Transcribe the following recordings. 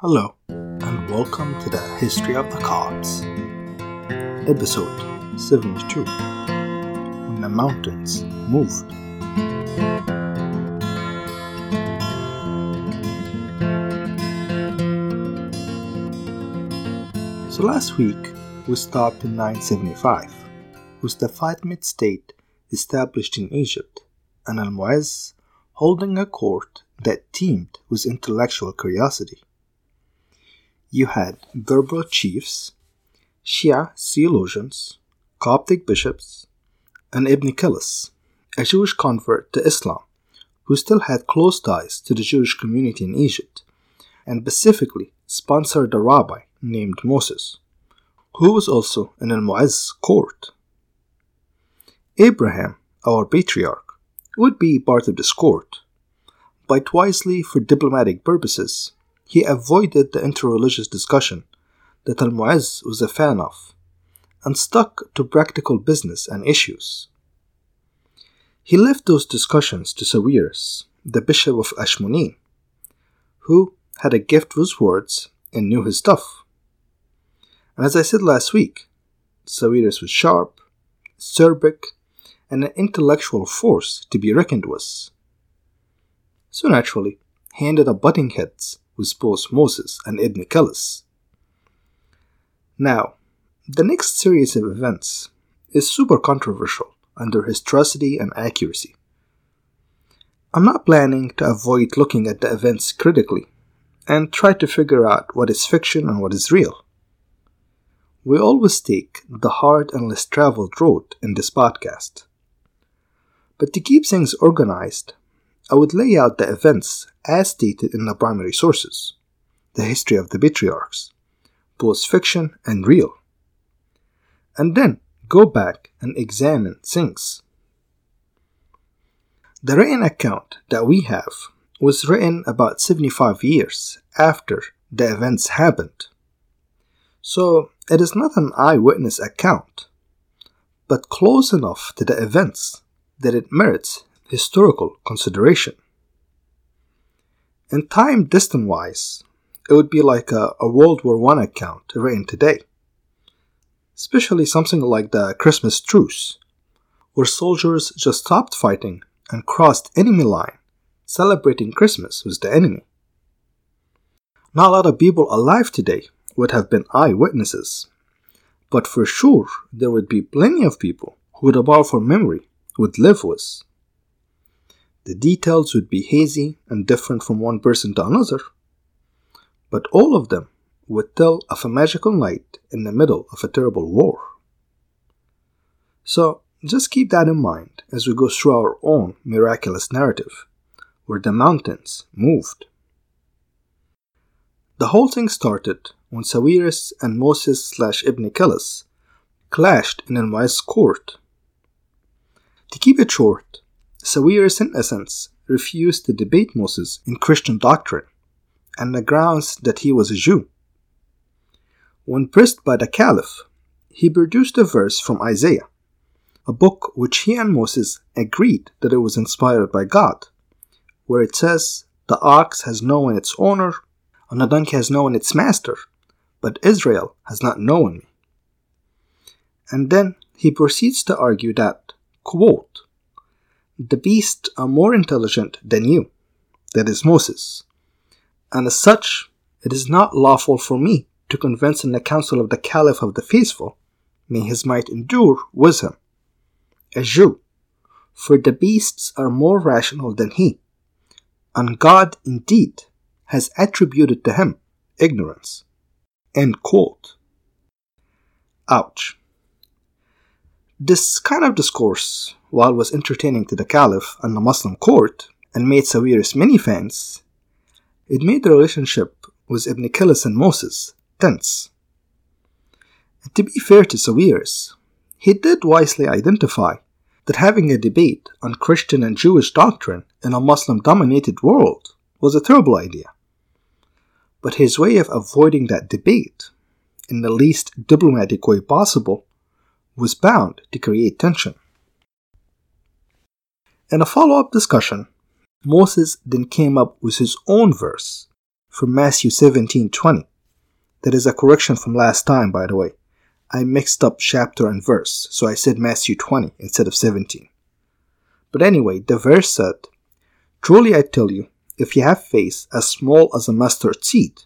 Hello, and welcome to the History of the Copts, Episode 72 When the Mountains Moved. So last week we stopped in 975, with the Fatimid state established in Egypt, and Al holding a court that teemed with intellectual curiosity you had Berber chiefs, Shia theologians, Coptic bishops, and Ibn Kilis, a Jewish convert to Islam who still had close ties to the Jewish community in Egypt, and specifically sponsored a rabbi named Moses, who was also in Al Mu'izz's court. Abraham, our patriarch, would be part of this court, but wisely for diplomatic purposes he avoided the interreligious discussion that Al Mu'izz was a fan of and stuck to practical business and issues. He left those discussions to Sawiris, the bishop of Ashmonin, who had a gift with words and knew his stuff. And as I said last week, Sawiris was sharp, acerbic, and an intellectual force to be reckoned with. So naturally, he ended up butting heads with both Moses and Ibn Kilis. Now, the next series of events is super controversial under historicity and accuracy. I'm not planning to avoid looking at the events critically and try to figure out what is fiction and what is real. We always take the hard and less traveled road in this podcast. But to keep things organized, I would lay out the events as stated in the primary sources, the history of the patriarchs, both fiction and real, and then go back and examine things. The written account that we have was written about 75 years after the events happened. So it is not an eyewitness account, but close enough to the events that it merits historical consideration. In time distance wise, it would be like a, a World War I account written today. Especially something like the Christmas truce, where soldiers just stopped fighting and crossed enemy line, celebrating Christmas with the enemy. Not a lot of people alive today would have been eyewitnesses, but for sure there would be plenty of people who would a powerful memory would live with. The details would be hazy and different from one person to another, but all of them would tell of a magical night in the middle of a terrible war. So just keep that in mind as we go through our own miraculous narrative, where the mountains moved. The whole thing started when Sawiris and Moses slash Ibn Kilis clashed in Al-Mu'izz's court. To keep it short, Sawiris, in essence, refused to debate Moses in Christian doctrine, and the grounds that he was a Jew. When pressed by the Caliph, he produced a verse from Isaiah, a book which he and Moses agreed that it was inspired by God, where it says, The ox has known its owner, and the donkey has known its master, but Israel has not known me. And then he proceeds to argue that, quote, the beasts are more intelligent than you, that is Moses. And as such, it is not lawful for me to convince in the council of the Caliph of the faithful, may his might endure with him, a Jew, for the beasts are more rational than he, and God indeed has attributed to him ignorance. End quote. Ouch. This kind of discourse while was entertaining to the Caliph and the Muslim court and made Sawiris many fans, it made the relationship with Ibn Kilis and Moses tense. And to be fair to Sawiris, he did wisely identify that having a debate on Christian and Jewish doctrine in a Muslim dominated world was a terrible idea. But his way of avoiding that debate in the least diplomatic way possible was bound to create tension. In a follow up discussion, Moses then came up with his own verse from Matthew 17:20. That is a correction from last time, by the way. I mixed up chapter and verse, so I said Matthew 20 instead of 17. But anyway, the verse said, Truly I tell you, if you have faith as small as a mustard seed,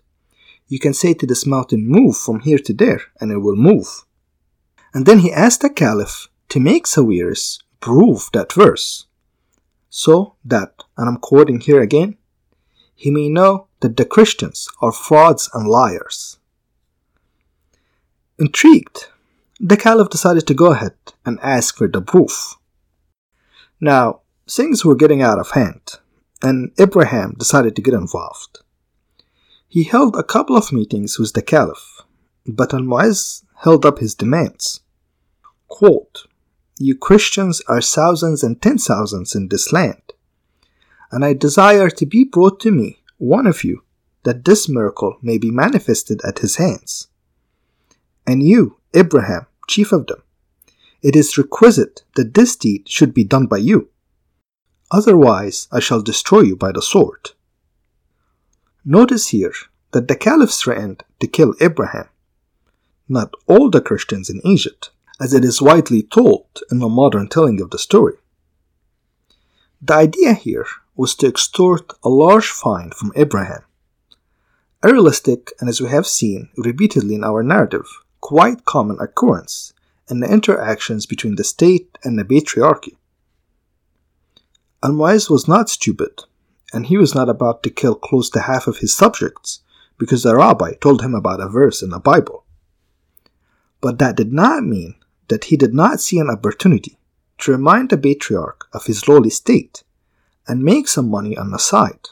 you can say to this mountain, Move from here to there, and it will move. And then he asked the caliph to make Sawiris prove that verse, so that, and I'm quoting here again, he may know that the Christians are frauds and liars. Intrigued, the Caliph decided to go ahead and ask for the proof. Now, things were getting out of hand, and Ibrahim decided to get involved. He held a couple of meetings with the Caliph, but Al-Mu'izz held up his demands. Quote, You Christians are thousands and ten thousands in this land, and I desire to be brought to me, one of you, that this miracle may be manifested at his hands and you, Abraham, chief of them. It is requisite that this deed should be done by you. Otherwise, I shall destroy you by the sword. Notice here that the caliph threatened to kill Abraham, not all the Christians in Egypt, as it is widely told in the modern telling of the story. The idea here was to extort a large fine from Abraham. A realistic, and as we have seen repeatedly in our narrative, quite common occurrence in the interactions between the state and the patriarchy. Al-Mu'izz was not stupid, and he was not about to kill close to half of his subjects because the rabbi told him about a verse in the Bible. But that did not mean that he did not see an opportunity to remind the patriarch of his lowly state and make some money on the side.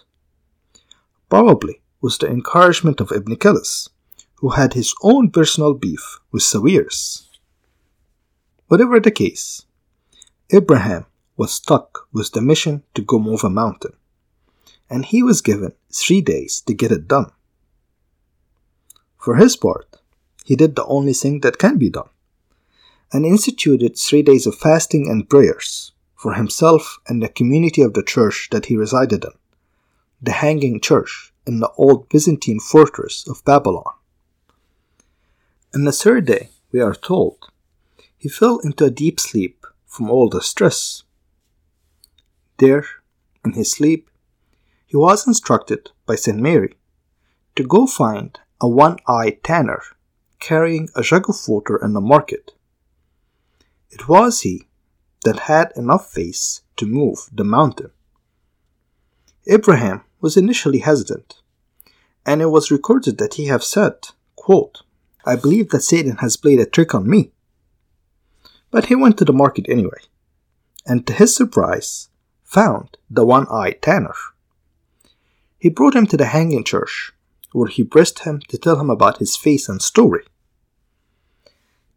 Probably was the encouragement of Ibn Kilis, who had his own personal beef with Sawiris. Whatever the case, Abraham was stuck with the mission to go move a mountain, and he was given three days to get it done. For his part, he did the only thing that can be done, and instituted three days of fasting and prayers for himself and the community of the church that he resided in, the hanging church in the old Byzantine fortress of Babylon. On the third day, we are told, he fell into a deep sleep from all the stress. There, in his sleep, he was instructed by St. Mary to go find a one eyed tanner carrying a jug of water in the market. It was he that had enough faith to move the mountain. Abraham was initially hesitant, and it was recorded that he have said, quote, I believe that Satan has played a trick on me. But he went to the market anyway, and to his surprise, found the one eyed tanner. He brought him to the hanging church, where he pressed him to tell him about his face and story.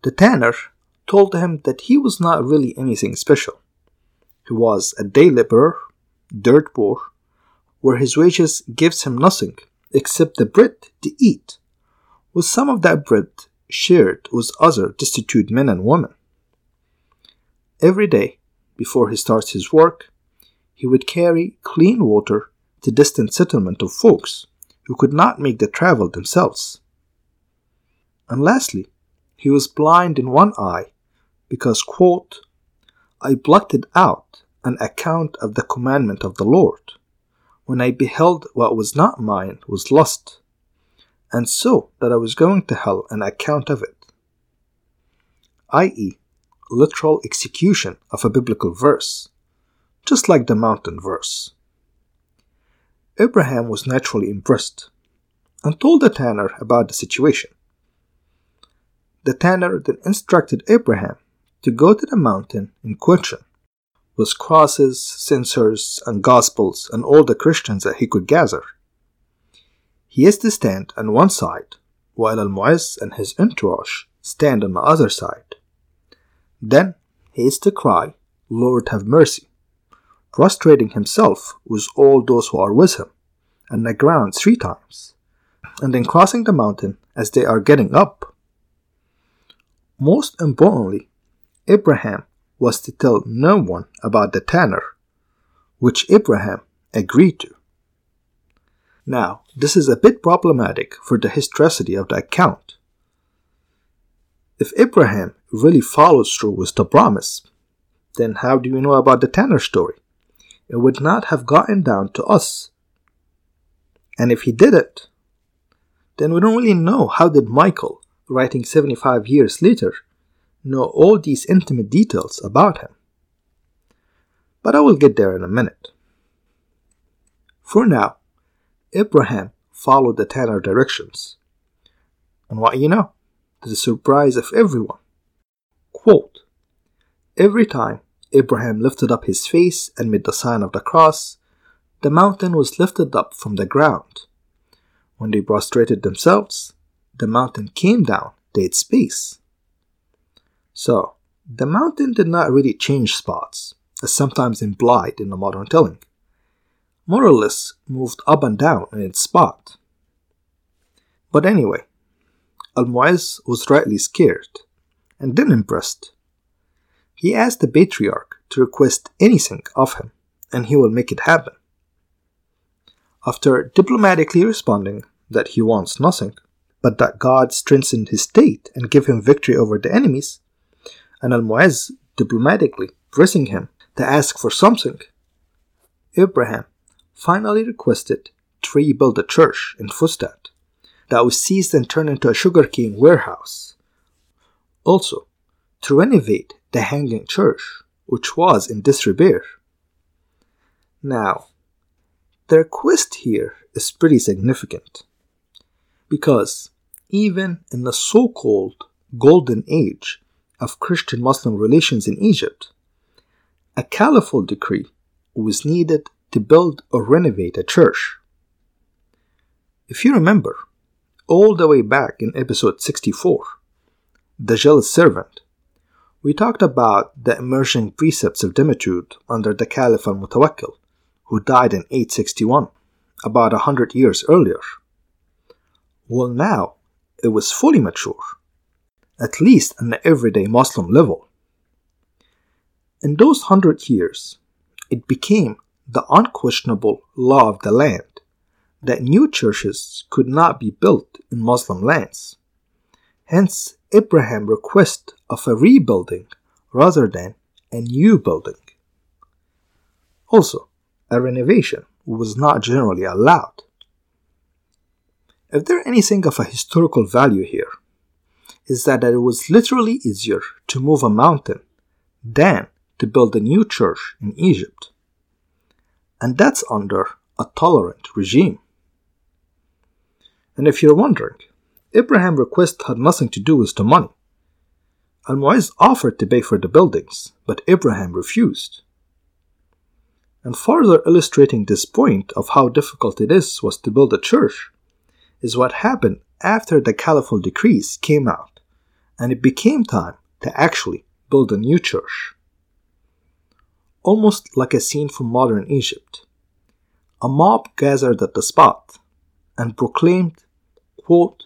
The tanner told him that he was not really anything special. He was a day laborer, dirt poor, where his wages gives him nothing except the bread to eat with some of that bread shared with other destitute men and women. Every day, before he starts his work, he would carry clean water to distant settlement of folks who could not make the travel themselves. And lastly, he was blind in one eye because, quote, I blotted out an account of the commandment of the Lord. When I beheld what was not mine was lust, and so that I was going to hell an account of it, i.e., literal execution of a biblical verse, just like the mountain verse. Abraham was naturally impressed and told the tanner about the situation. The tanner then instructed Abraham to go to the mountain in question with crosses, censers, and gospels and all the Christians that he could gather he is to stand on one side, while Al Mu'izz and his entourage stand on the other side. Then he is to cry, Lord have mercy, prostrating himself with all those who are with him, on the ground three times, and then crossing the mountain as they are getting up. Most importantly, Abraham was to tell no one about the tanner, which Abraham agreed to. Now, this is a bit problematic for the historicity of the account. If Abraham really follows through with the promise, then how do we know about the Tanner story? It would not have gotten down to us. And if he did it, then we don't really know how did Michael, writing 75 years later, know all these intimate details about him. But I will get there in a minute. For now, Abraham followed the Tanner directions. And what you know, to the surprise of everyone, quote, Every time Abraham lifted up his face and made the sign of the cross, the mountain was lifted up from the ground. When they prostrated themselves, the mountain came down its base. So, the mountain did not really change spots, as sometimes implied in the modern telling. More or less moved up and down in its spot. But anyway, Almoez was rightly scared and then impressed. He asked the patriarch to request anything of him, and he will make it happen. After diplomatically responding that he wants nothing, but that God strengthened his state and give him victory over the enemies, and Almoez diplomatically pressing him to ask for something, Abraham finally requested to rebuild a church in Fustat that was seized and turned into a sugarcane warehouse. Also, to renovate the hanging church, which was in disrepair. Now, the request here is pretty significant because even in the so called golden age of Christian Muslim relations in Egypt, a caliphal decree was needed to build or renovate a church. If you remember, all the way back in episode 64, The Jealous Servant, we talked about the emerging precepts of Dhimmitude under the Caliph al Mutawakkil, who died in 861, about a hundred years earlier. Well, now it was fully mature, at least on the everyday Muslim level. In those hundred years, it became the unquestionable law of the land that new churches could not be built in Muslim lands. Hence, Abraham's request of a rebuilding rather than a new building. Also, a renovation was not generally allowed. If there anything of a historical value here, is that it was literally easier to move a mountain than to build a new church in Egypt. And that's under a tolerant regime. And if you're wondering, Abraham's request had nothing to do with the money. Almoez offered to pay for the buildings, but Abraham refused. And further illustrating this point of how difficult it is was to build a church, is what happened after the caliphal decrees came out, and it became time to actually build a new church. Almost like a scene from modern Egypt, a mob gathered at the spot and proclaimed, quote,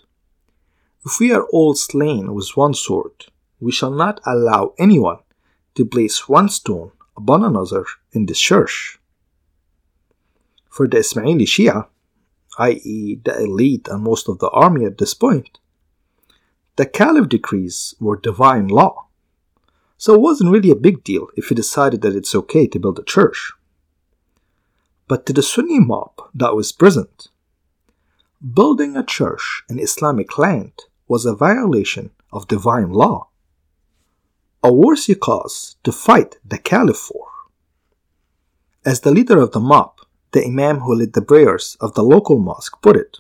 if we are all slain with one sword, we shall not allow anyone to place one stone upon another in this church. For the Ismaili Shia, i.e., the elite and most of the army at this point, the Caliph decrees were divine law, so it wasn't really a big deal if he decided that it's okay to build a church. But to the Sunni mob that was present, building a church in Islamic land was a violation of divine law, a worthy cause to fight the caliph for. As the leader of the mob, the imam who led the prayers of the local mosque put it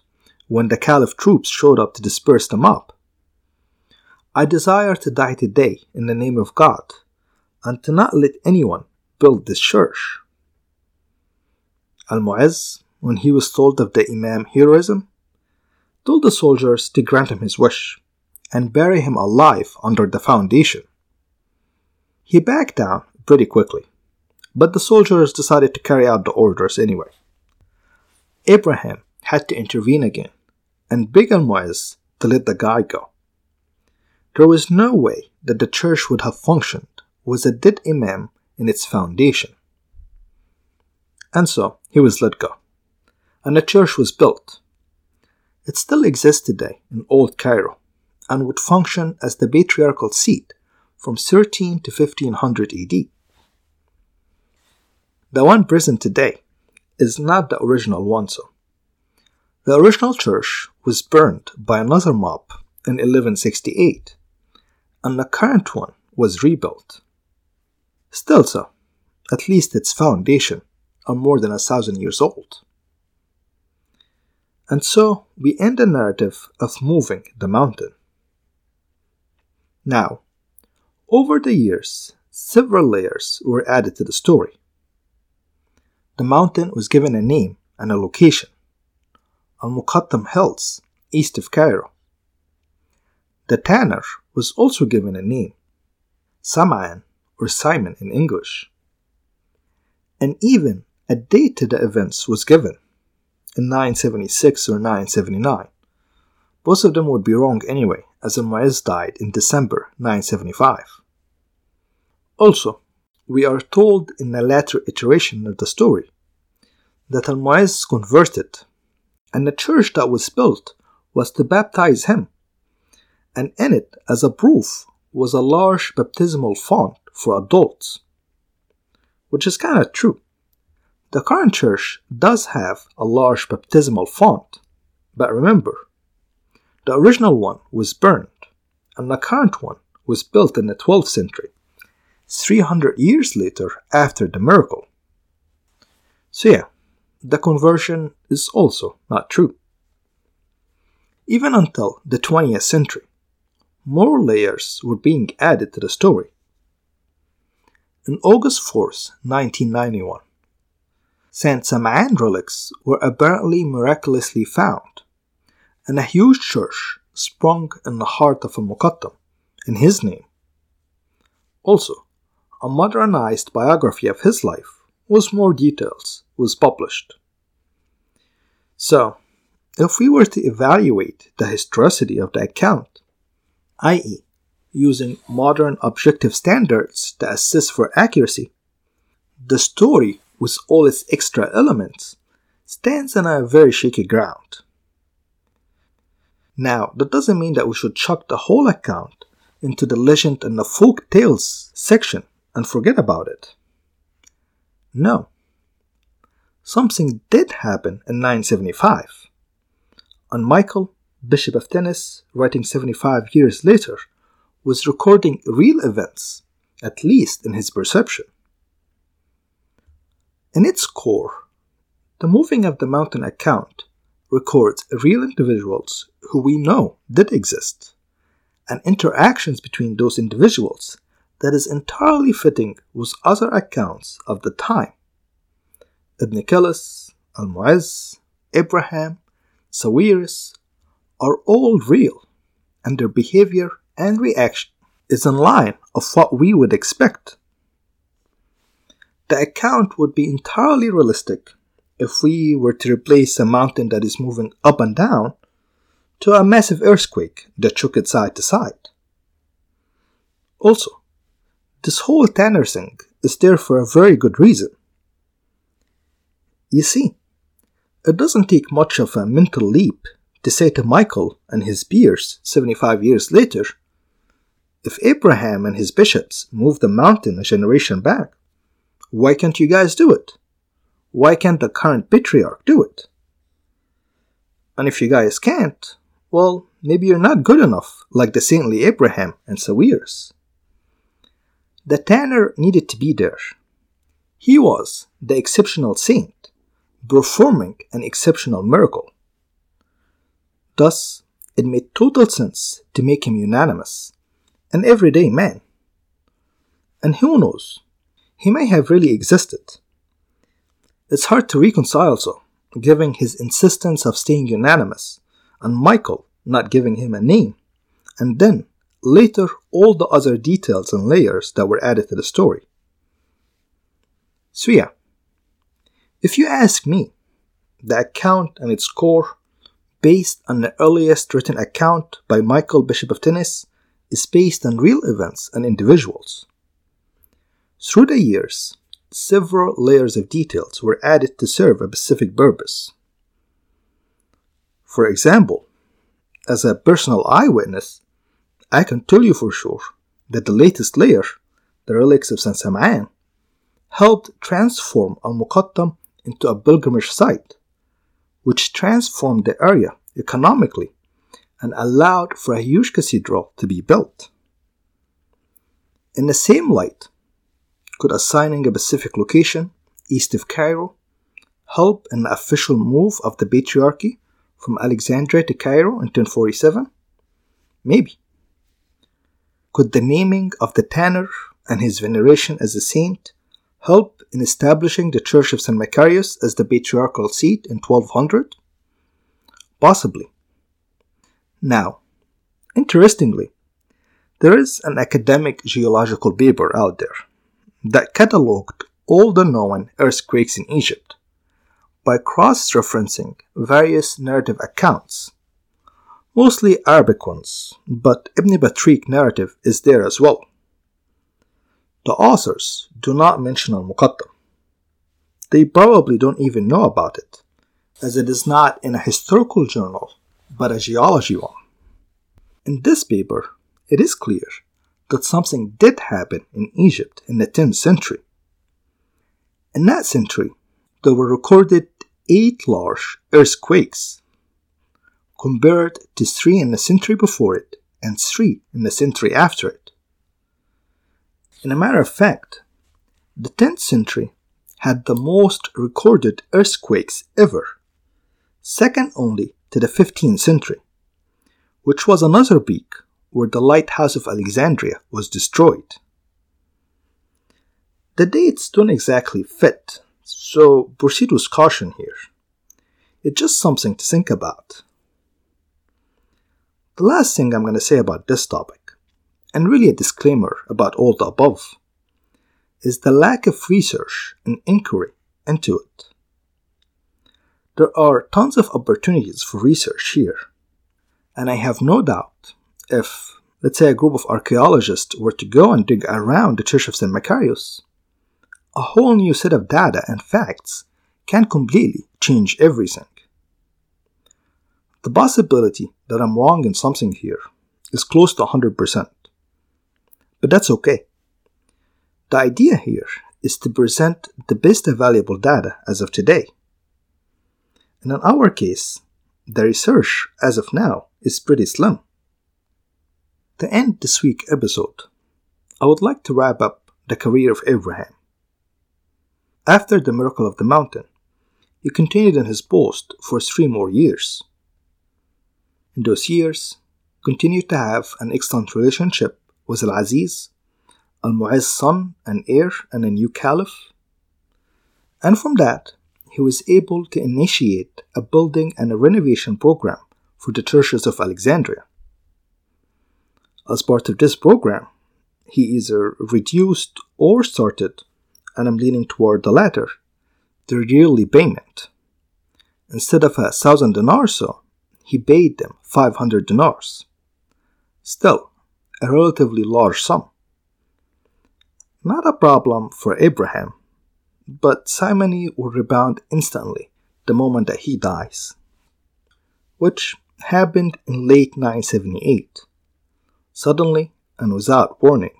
when the caliph troops showed up to disperse the mob. I desire to die today in the name of God and to not let anyone build this church. Al Mu'izz, when he was told of the Imam heroism, told the soldiers to grant him his wish and bury him alive under the foundation. He backed down pretty quickly, but the soldiers decided to carry out the orders anyway. Abraham had to intervene again and beg Al Almoez to let the guy go. There was no way that the church would have functioned with a dead imam in its foundation. And so he was let go, and a church was built. It still exists today in Old Cairo and would function as the patriarchal seat from 13 to 1500 AD. The one present today is not the original one, so. The original church was burned by another mob in 1168, and the current one was rebuilt. Still so, at least its foundation are more than a thousand years old. And so we end the narrative of moving the mountain. Now, over the years, several layers were added to the story. The mountain was given a name and a location Al Muqattam Hills, east of Cairo. The Tanner was also given a name, Sam'an or Simon in English. And even a date to the events was given in 976 or 979. Both of them would be wrong anyway, as Al-Mu'izz died in December 975. Also, we are told in a later iteration of the story that Al-Mu'izz converted, and the church that was built was to baptize him, and in it, as a proof, was a large baptismal font for adults. Which is kinda true. The current church does have a large baptismal font, but remember, the original one was burned, and the current one was built in the 12th century, 300 years later after the miracle. So, yeah, the conversion is also not true. Even until the 20th century, more layers were being added to the story. On August 4th, 1991, Saint Sam'an relics were apparently miraculously found, and a huge church sprung in the heart of Al-Muqattam in his name. Also, a modernized biography of his life with more details was published. So, if we were to evaluate the historicity of the account, i.e., using modern objective standards to assess for accuracy, the story, with all its extra elements, stands on a very shaky ground. Now, that doesn't mean that we should chuck the whole account into the legend and the folk tales section and forget about it. No. Something did happen in 975. And Michael, Bishop of Tinnis, writing 75 years later, was recording real events, at least in his perception. In its core, the moving of the mountain account records real individuals who we know did exist, and interactions between those individuals that is entirely fitting with other accounts of the time. Ibn Kilis, Al-Mu'izz, Abraham, Sawiris are all real, and their behavior and reaction is in line of what we would expect. The account would be entirely realistic if we were to replace a mountain that is moving up and down to a massive earthquake that shook it side to side. Also, this whole Tanner thing is there for a very good reason. You see, it doesn't take much of a mental leap to say to Michael and his peers 75 years later if Abraham and his bishops moved the mountain a generation back, why can't you guys do it? Why can't the current patriarch do it? And if you guys can't, well, maybe you're not good enough like the saintly Abraham and Sawiris. The tanner needed to be there. He was the exceptional saint, performing an exceptional miracle. Thus, it made total sense to make him unanimous, an everyday man. And who knows, he may have really existed. It's hard to reconcile so, given his insistence of staying unanimous, and Michael not giving him a name, and then later all the other details and layers that were added to the story. So, yeah, if you ask me, the account and its core, based on the earliest written account by Michael Bishop of Tinnis, is based on real events and individuals. Through the years, several layers of details were added to serve a specific purpose. For example, as a personal eyewitness, I can tell you for sure that the latest layer, the relics of San Sam'an, helped transform Al Muqattam into a pilgrimage site, which transformed the area economically and allowed for a huge cathedral to be built. In the same light, could assigning a specific location east of Cairo help in the official move of the patriarchy from Alexandria to Cairo in 1047? Maybe. Could the naming of the Tanner and his veneration as a saint help in establishing the Church of St. Macarius as the patriarchal seat in 1200? Possibly. Now, interestingly, there is an academic geological paper out there that cataloged all the known earthquakes in Egypt by cross referencing various narrative accounts, mostly Arabic ones, but Ibn Batrik narrative is there as well. The authors do not mention Al Muqattam. They probably don't even know about it, as it is not in a historical journal, but a geology one. In this paper, it is clear that something did happen in Egypt in the 10th century. In that century, there were recorded eight large earthquakes, compared to three in the century before it and three in the century after it. In a matter of fact, the 10th century had the most recorded earthquakes ever, second only to the 15th century, which was another peak where the lighthouse of Alexandria was destroyed. The dates don't exactly fit, so proceed with caution here. It's just something to think about. The last thing I'm going to say about this topic, and really a disclaimer about all the above, is the lack of research and inquiry into it. There are tons of opportunities for research here, and I have no doubt if, let's say, a group of archaeologists were to go and dig around the Church of St. Macarius, a whole new set of data and facts can completely change everything. The possibility that I'm wrong in something here is close to 100%. But that's okay. The idea here is to present the best available data as of today. And in our case, the research as of now is pretty slim. To end this week's episode, I would like to wrap up the career of Abraham. After the miracle of the mountain, he continued in his post for three more years. In those years, continued to have an excellent relationship with Al Aziz, Al Mu'izz's son and heir and a new caliph. And from that, he was able to initiate a building and a renovation program for the churches of Alexandria. As part of this program, he either reduced or started, and I'm leaning toward the latter, their yearly payment. Instead of a thousand dinars, so, he paid them 500 dinars. Still, a relatively large sum. Not a problem for Abraham, but Simony will rebound instantly the moment that he dies, which happened in late 978 suddenly and without warning.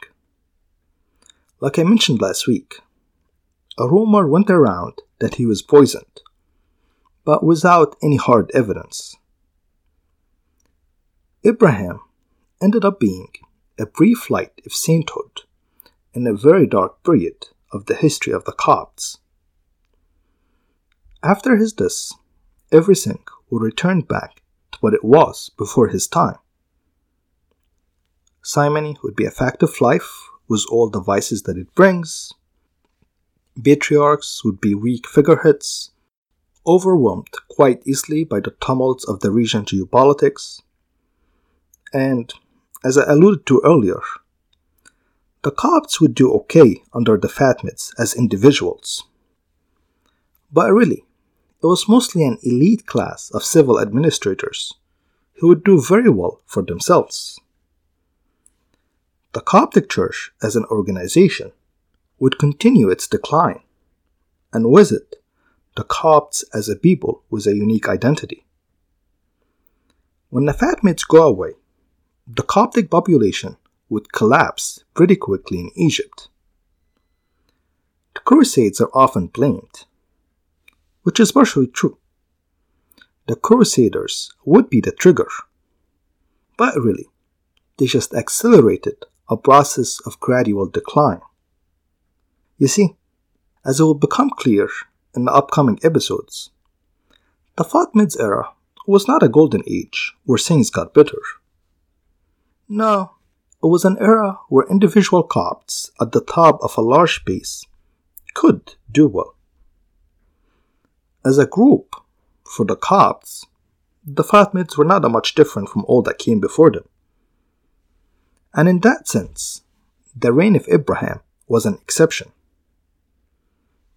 Like I mentioned last week, a rumor went around that he was poisoned, but without any hard evidence. Ibrahim ended up being a brief light of sainthood in a very dark period of the history of the Copts. After his death, everything will return back to what it was before his time. Simony would be a fact of life with all the vices that it brings. Patriarchs would be weak figureheads, overwhelmed quite easily by the tumults of the region geopolitics. And, as I alluded to earlier, the Copts would do okay under the Fatimids as individuals. But really, it was mostly an elite class of civil administrators who would do very well for themselves. The Coptic Church as an organization would continue its decline, and with it, the Copts as a people with a unique identity. When the Fatimids go away, the Coptic population would collapse pretty quickly in Egypt. The Crusades are often blamed, which is partially true. The Crusaders would be the trigger, but really, they just accelerated a process of gradual decline. You see, as it will become clear in the upcoming episodes, the Fatimids era was not a golden age where things got better. No, it was an era where individual Copts at the top of a large base could do well. As a group, for the Copts, the Fatimids were not much different from all that came before them. And in that sense, the reign of Ibrahim was an exception.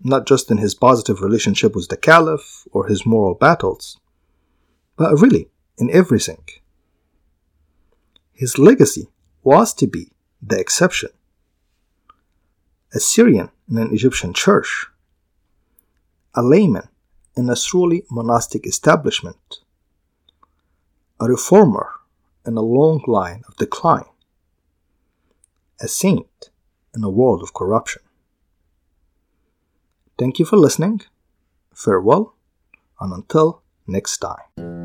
Not just in his positive relationship with the Caliph or his moral battles, but really in everything. His legacy was to be the exception. A Syrian in an Egyptian church, a layman in a truly monastic establishment, a reformer in a long line of decline, a saint in a world of corruption. Thank you for listening. Farewell, and until next time.